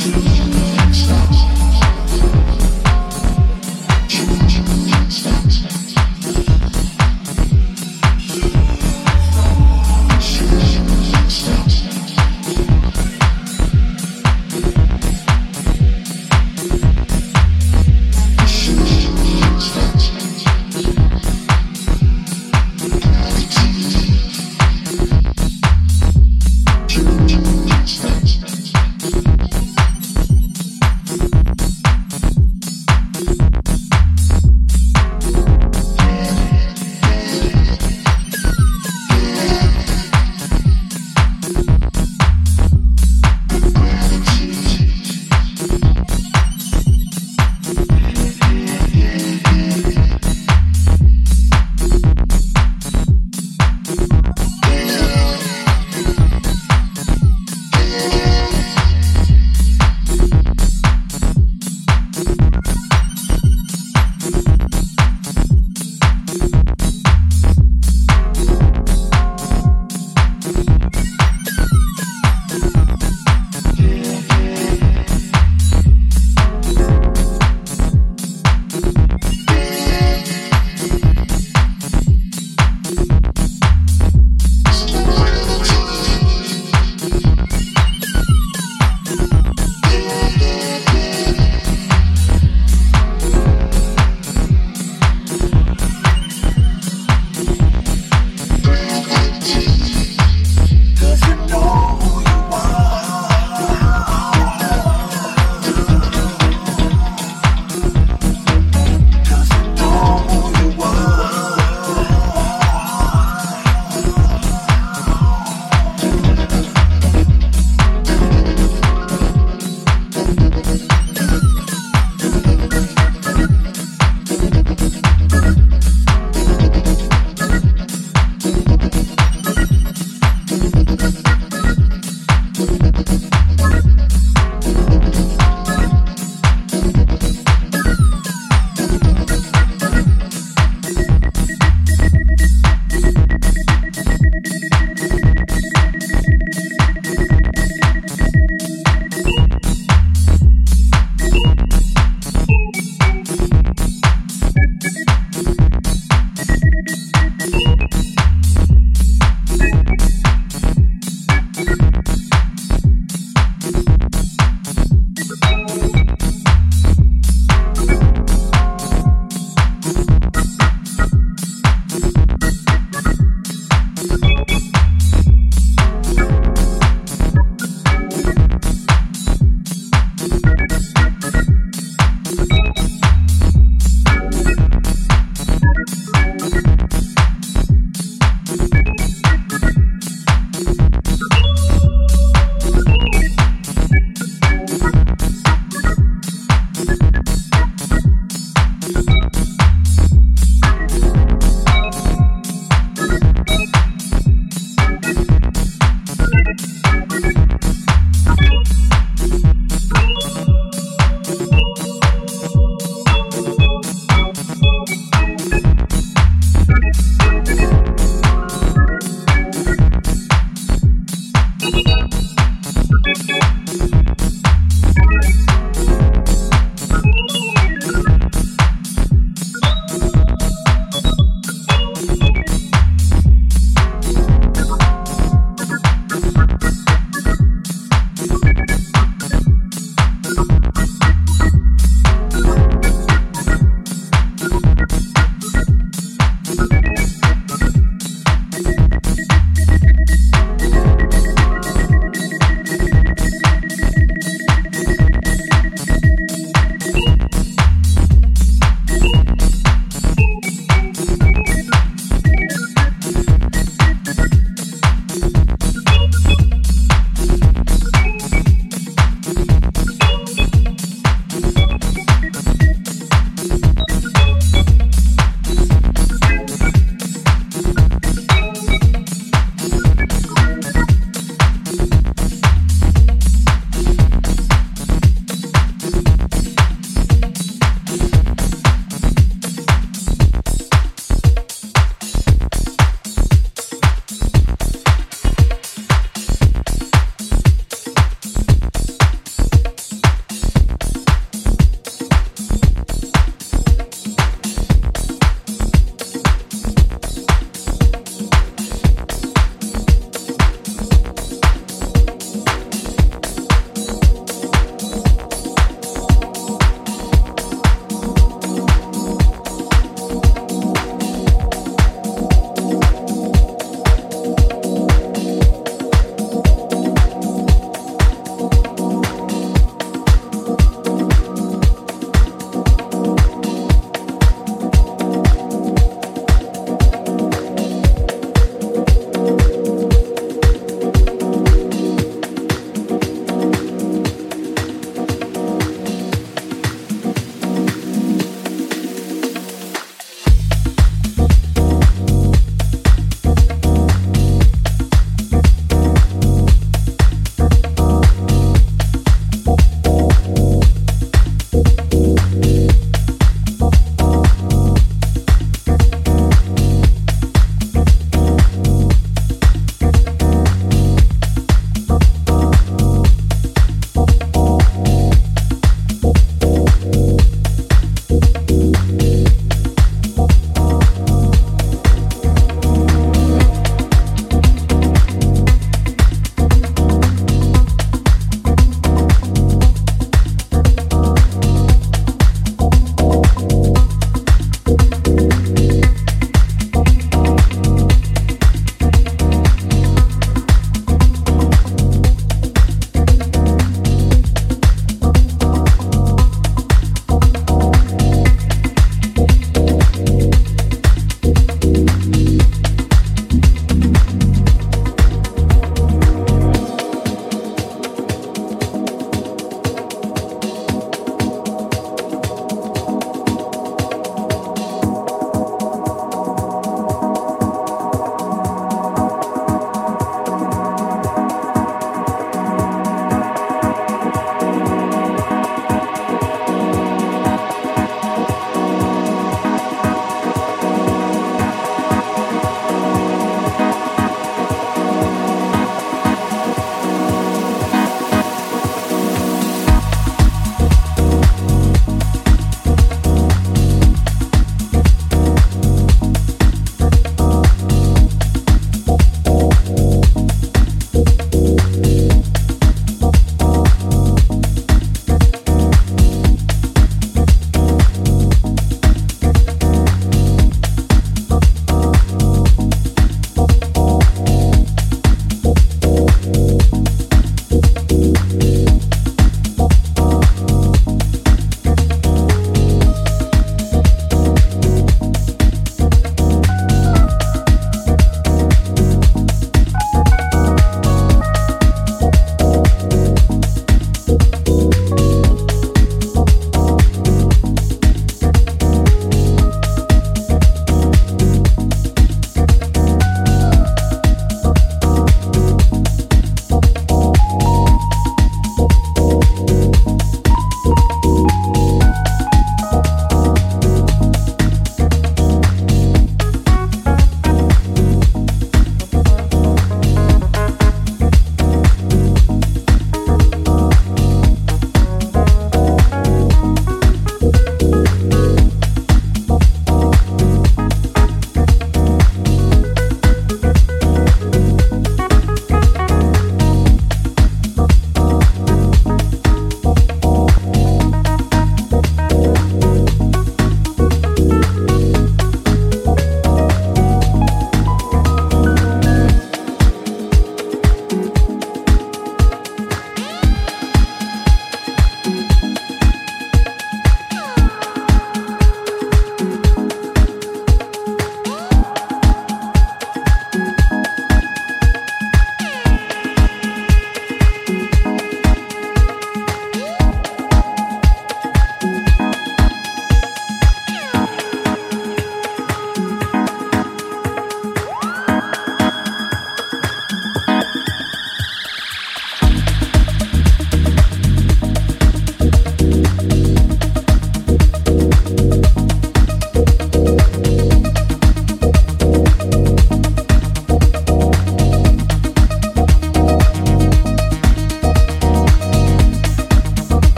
true.